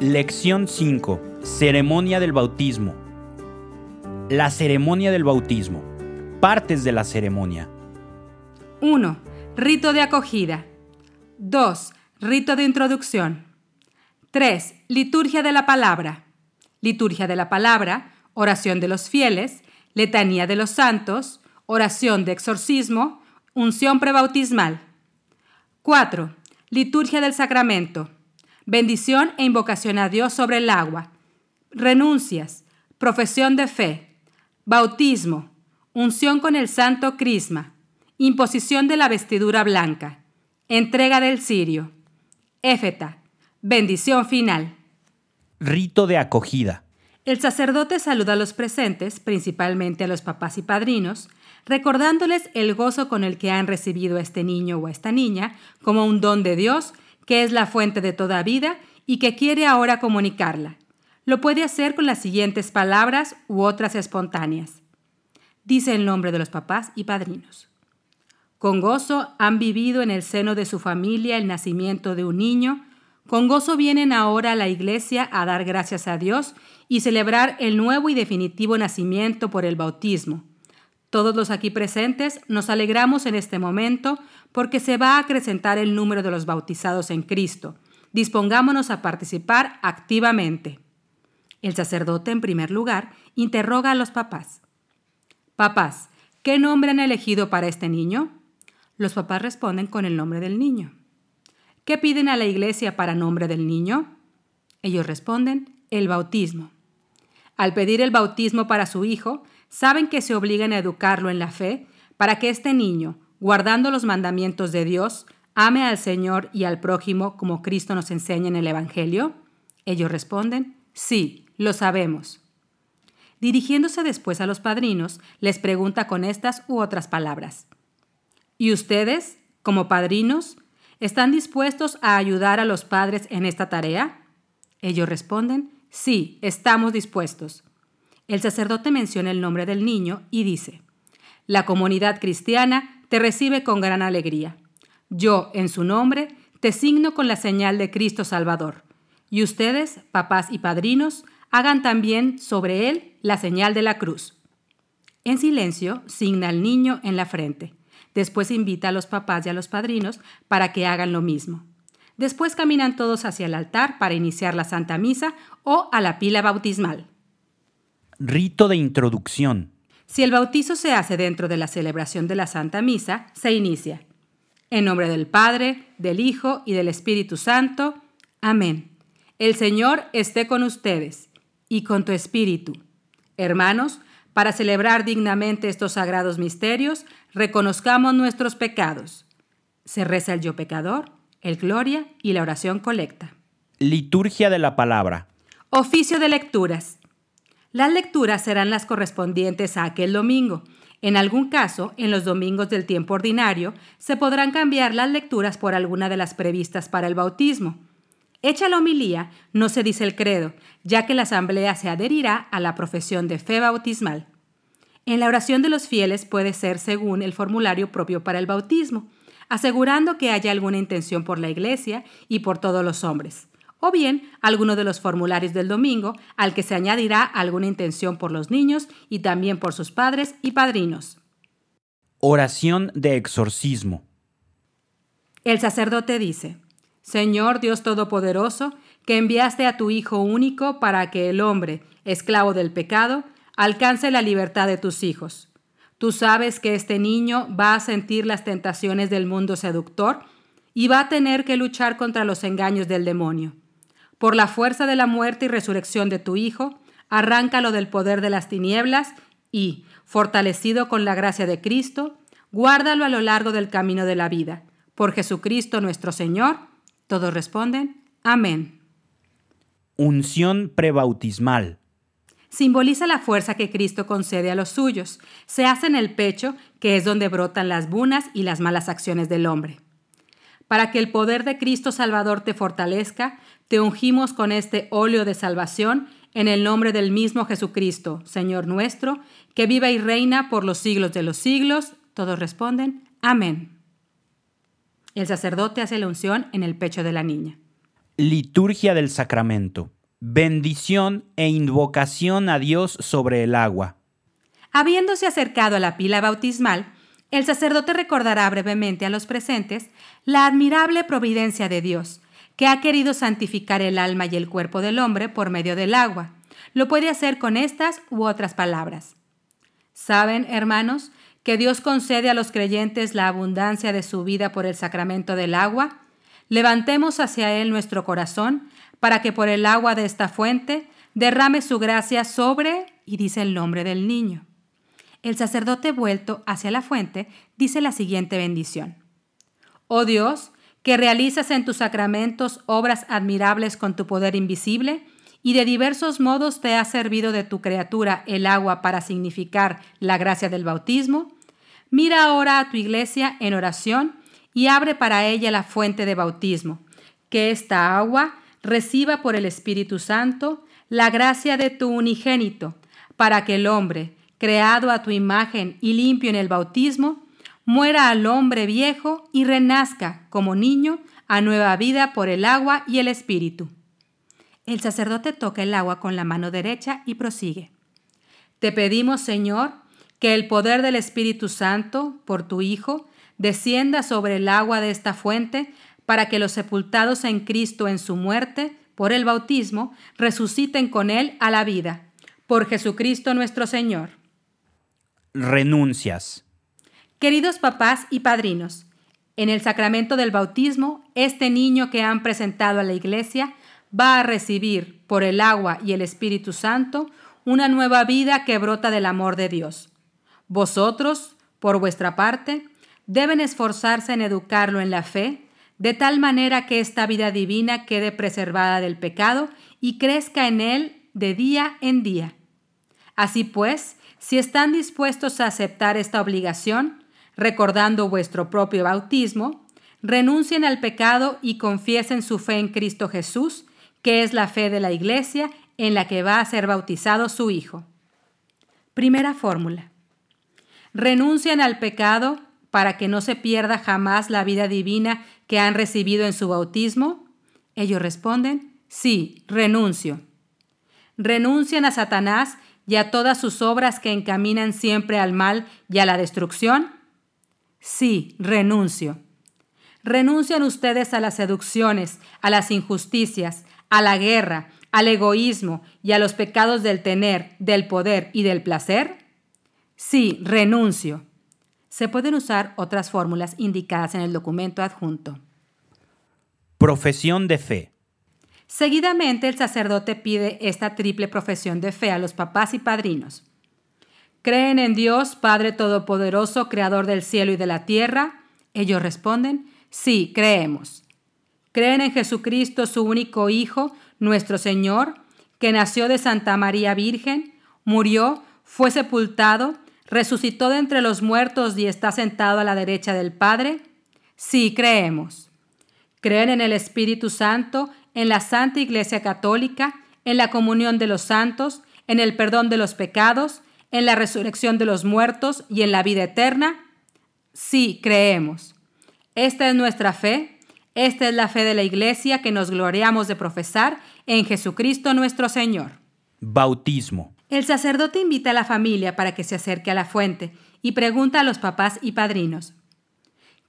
Lección 5. Ceremonia del bautismo. La ceremonia del bautismo. Partes de la ceremonia. 1. Rito de acogida. 2. Rito de introducción. 3. Liturgia de la palabra. Liturgia de la palabra, oración de los fieles, letanía de los santos, oración de exorcismo, unción prebautismal. 4. Liturgia del sacramento. Bendición e invocación a Dios sobre el agua. Renuncias. Profesión de fe. Bautismo. Unción con el santo crisma. Imposición de la vestidura blanca. Entrega del cirio. Éfeta. Bendición final. Rito de acogida. El sacerdote saluda a los presentes, principalmente a los papás y padrinos, recordándoles el gozo con el que han recibido a este niño o a esta niña como un don de Dios, que es la fuente de toda vida y que quiere ahora comunicarla. Lo puede hacer con las siguientes palabras u otras espontáneas. Dice el nombre de los papás y padrinos. Con gozo han vivido en el seno de su familia el nacimiento de un niño. Con gozo vienen ahora a la iglesia a dar gracias a Dios y celebrar el nuevo y definitivo nacimiento por el bautismo. Todos los aquí presentes nos alegramos en este momento porque se va a acrecentar el número de los bautizados en Cristo. Dispongámonos a participar activamente. El sacerdote, en primer lugar, interroga a los papás. Papás, ¿qué nombre han elegido para este niño? Los papás responden con el nombre del niño. ¿Qué piden a la iglesia para nombre del niño? Ellos responden, el bautismo. Al pedir el bautismo para su hijo, saben que se obligan a educarlo en la fe para que este niño, guardando los mandamientos de Dios, ame al Señor y al prójimo como Cristo nos enseña en el Evangelio? Ellos responden, sí, lo sabemos. Dirigiéndose después a los padrinos, les pregunta con estas u otras palabras. ¿Y ustedes, como padrinos, están dispuestos a ayudar a los padres en esta tarea? Ellos responden, sí, estamos dispuestos. El sacerdote menciona el nombre del niño y dice, la comunidad cristiana te recibe con gran alegría. Yo, en su nombre, te signo con la señal de Cristo Salvador. Y ustedes, papás y padrinos, hagan también sobre él la señal de la cruz. En silencio, signa al niño en la frente. Después invita a los papás y a los padrinos para que hagan lo mismo. Después caminan todos hacia el altar para iniciar la Santa Misa o a la pila bautismal. Rito de introducción. Si el bautizo se hace dentro de la celebración de la Santa Misa, se inicia. En nombre del Padre, del Hijo y del Espíritu Santo. Amén. El Señor esté con ustedes y con tu espíritu. Hermanos, para celebrar dignamente estos sagrados misterios, reconozcamos nuestros pecados. Se reza el yo pecador, el gloria y la oración colecta. Liturgia de la palabra. Oficio de lecturas. Las lecturas serán las correspondientes a aquel domingo. En algún caso, en los domingos del tiempo ordinario, se podrán cambiar las lecturas por alguna de las previstas para el bautismo. Hecha la homilía, no se dice el credo, ya que la asamblea se adherirá a la profesión de fe bautismal. En la oración de los fieles puede ser según el formulario propio para el bautismo, asegurando que haya alguna intención por la Iglesia y por todos los hombres, o bien alguno de los formularios del domingo al que se añadirá alguna intención por los niños y también por sus padres y padrinos. Oración de exorcismo. El sacerdote dice, Señor Dios Todopoderoso, que enviaste a tu Hijo único para que el hombre, esclavo del pecado, alcance la libertad de tus hijos. Tú sabes que este niño va a sentir las tentaciones del mundo seductor y va a tener que luchar contra los engaños del demonio. Por la fuerza de la muerte y resurrección de tu Hijo, arráncalo del poder de las tinieblas y, fortalecido con la gracia de Cristo, guárdalo a lo largo del camino de la vida. Por Jesucristo nuestro Señor. Todos responden, Amén. Unción prebautismal. Simboliza la fuerza que Cristo concede a los suyos. Se hace en el pecho, que es donde brotan las bunas y las malas acciones del hombre. Para que el poder de Cristo Salvador te fortalezca, te ungimos con este óleo de salvación en el nombre del mismo Jesucristo, Señor nuestro, que viva y reina por los siglos de los siglos. Todos responden, amén. El sacerdote hace la unción en el pecho de la niña. Liturgia del Sacramento. Bendición e invocación a Dios sobre el agua. Habiéndose acercado a la pila bautismal, el sacerdote recordará brevemente a los presentes la admirable providencia de Dios, que ha querido santificar el alma y el cuerpo del hombre por medio del agua. Lo puede hacer con estas u otras palabras. ¿Saben, hermanos, que Dios concede a los creyentes la abundancia de su vida por el sacramento del agua? Levantemos hacia Él nuestro corazón para que por el agua de esta fuente derrame su gracia sobre, y dice el nombre del niño. El sacerdote vuelto hacia la fuente dice la siguiente bendición. Oh Dios, que realizas en tus sacramentos obras admirables con tu poder invisible, y de diversos modos te ha servido de tu criatura el agua para significar la gracia del bautismo, mira ahora a tu iglesia en oración y abre para ella la fuente de bautismo, que esta agua reciba por el Espíritu Santo la gracia de tu unigénito, para que el hombre, creado a tu imagen y limpio en el bautismo, muera al hombre viejo y renazca como niño a nueva vida por el agua y el Espíritu. El sacerdote toca el agua con la mano derecha y prosigue. Te pedimos, Señor, que el poder del Espíritu Santo, por tu Hijo, descienda sobre el agua de esta fuente para que los sepultados en Cristo en su muerte, por el bautismo, resuciten con Él a la vida. Por Jesucristo nuestro Señor. Renuncias. Queridos papás y padrinos, en el sacramento del bautismo, este niño que han presentado a la iglesia va a recibir, por el agua y el Espíritu Santo, una nueva vida que brota del amor de Dios. Vosotros, por vuestra parte, deben esforzarse en educarlo en la fe, de tal manera que esta vida divina quede preservada del pecado y crezca en él de día en día. Así pues, si están dispuestos a aceptar esta obligación, recordando vuestro propio bautismo, renuncien al pecado y confiesen su fe en Cristo Jesús, que es la fe de la Iglesia en la que va a ser bautizado su Hijo. Primera fórmula. Renuncien al pecado para que no se pierda jamás la vida divina que han recibido en su bautismo? Ellos responden, sí, renuncio. ¿Renuncian a Satanás y a todas sus obras que encaminan siempre al mal y a la destrucción? Sí, renuncio. ¿Renuncian ustedes a las seducciones, a las injusticias, a la guerra, al egoísmo y a los pecados del tener, del poder y del placer? Sí, renuncio se pueden usar otras fórmulas indicadas en el documento adjunto. Profesión de fe. Seguidamente el sacerdote pide esta triple profesión de fe a los papás y padrinos. ¿Creen en Dios, Padre Todopoderoso, Creador del cielo y de la tierra? Ellos responden, sí, creemos. ¿Creen en Jesucristo, su único Hijo, nuestro Señor, que nació de Santa María Virgen, murió, fue sepultado, resucitó de entre los muertos y está sentado a la derecha del Padre? Sí, creemos. ¿Creen en el Espíritu Santo, en la Santa Iglesia Católica, en la comunión de los santos, en el perdón de los pecados, en la resurrección de los muertos y en la vida eterna? Sí, creemos. Esta es nuestra fe, esta es la fe de la Iglesia que nos gloriamos de profesar en Jesucristo nuestro Señor. Bautismo. El sacerdote invita a la familia para que se acerque a la fuente y pregunta a los papás y padrinos.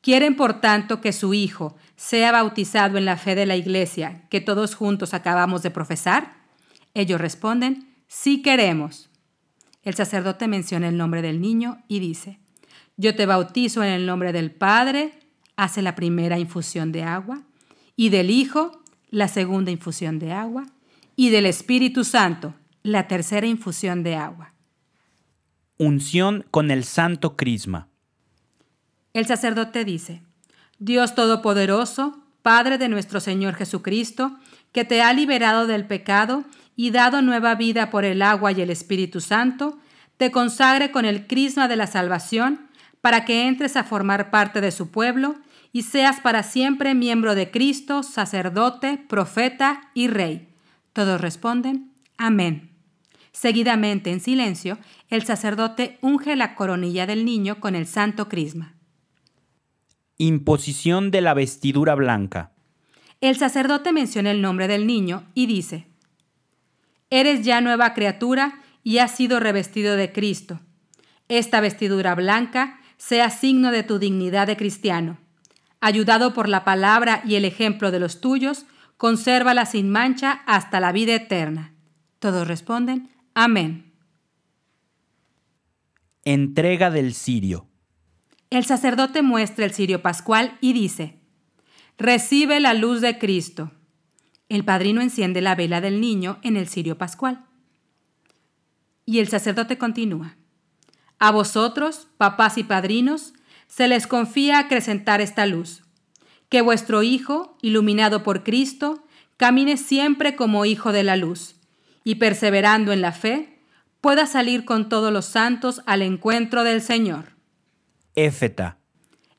¿Quieren, por tanto, que su hijo sea bautizado en la fe de la iglesia que todos juntos acabamos de profesar? Ellos responden, sí queremos. El sacerdote menciona el nombre del niño y dice, yo te bautizo en el nombre del Padre, hace la primera infusión de agua, y del Hijo, la segunda infusión de agua, y del Espíritu Santo, la tercera infusión de agua. Unción con el Santo Crisma. El sacerdote dice, Dios Todopoderoso, Padre de nuestro Señor Jesucristo, que te ha liberado del pecado y dado nueva vida por el agua y el Espíritu Santo, te consagre con el crisma de la salvación, para que entres a formar parte de su pueblo y seas para siempre miembro de Cristo, sacerdote, profeta y rey. Todos responden, Amén. Seguidamente, en silencio, el sacerdote unge la coronilla del niño con el santo crisma. Imposición de la vestidura blanca. El sacerdote menciona el nombre del niño y dice, Eres ya nueva criatura y has sido revestido de Cristo. Esta vestidura blanca sea signo de tu dignidad de cristiano. Ayudado por la palabra y el ejemplo de los tuyos, consérvala sin mancha hasta la vida eterna. Todos responden, Amén. Entrega del cirio. El sacerdote muestra el cirio pascual y dice, Recibe la luz de Cristo. El padrino enciende la vela del niño en el cirio pascual. Y el sacerdote continúa, A vosotros, papás y padrinos, se les confía acrecentar esta luz, que vuestro Hijo, iluminado por Cristo, camine siempre como Hijo de la luz, y perseverando en la fe, pueda salir con todos los santos al encuentro del Señor. Éfeta.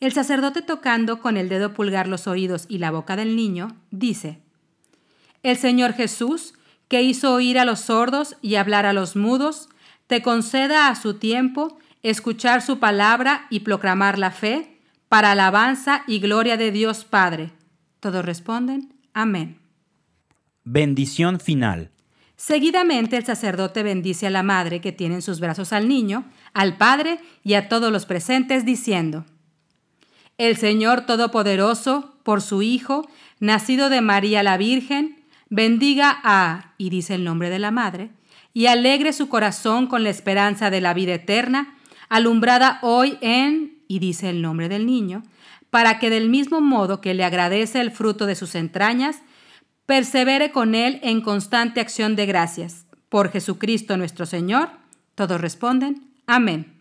El sacerdote tocando con el dedo pulgar los oídos y la boca del niño, dice, El Señor Jesús, que hizo oír a los sordos y hablar a los mudos, te conceda a su tiempo escuchar su palabra y proclamar la fe, para alabanza y gloria de Dios Padre. Todos responden, Amén. Bendición final. Seguidamente el sacerdote bendice a la madre que tiene en sus brazos al niño, al padre y a todos los presentes, diciendo, El Señor Todopoderoso, por su Hijo, nacido de María la Virgen, bendiga a, y dice el nombre de la madre, y alegre su corazón con la esperanza de la vida eterna, alumbrada hoy en, y dice el nombre del niño, para que del mismo modo que le agradece el fruto de sus entrañas, persevere con él en constante acción de gracias. Por Jesucristo nuestro Señor. Todos responden, Amén.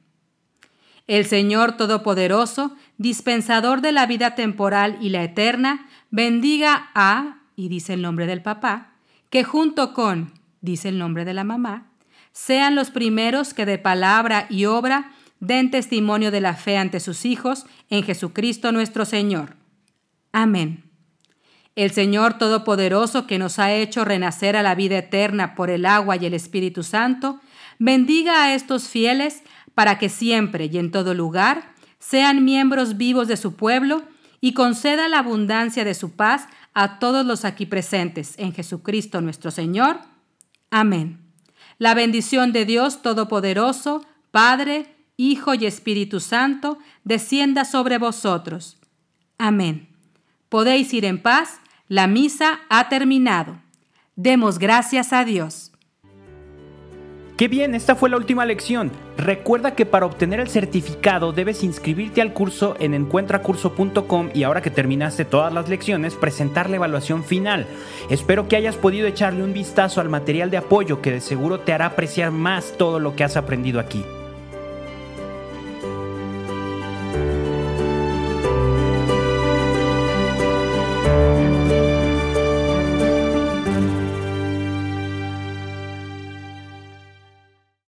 El Señor Todopoderoso, dispensador de la vida temporal y la eterna, bendiga a, y dice el nombre del papá, que junto con, dice el nombre de la mamá, sean los primeros que de palabra y obra den testimonio de la fe ante sus hijos en Jesucristo nuestro Señor. Amén. El Señor Todopoderoso, que nos ha hecho renacer a la vida eterna por el agua y el Espíritu Santo, bendiga a estos fieles para que siempre y en todo lugar sean miembros vivos de su pueblo y conceda la abundancia de su paz a todos los aquí presentes en Jesucristo nuestro Señor. Amén. La bendición de Dios Todopoderoso, Padre, Hijo y Espíritu Santo, descienda sobre vosotros. Amén. Podéis ir en paz la misa ha terminado. Demos gracias a Dios. Qué bien, esta fue la última lección. Recuerda que para obtener el certificado debes inscribirte al curso en encuentracurso.com y ahora que terminaste todas las lecciones, presentar la evaluación final. Espero que hayas podido echarle un vistazo al material de apoyo que de seguro te hará apreciar más todo lo que has aprendido aquí.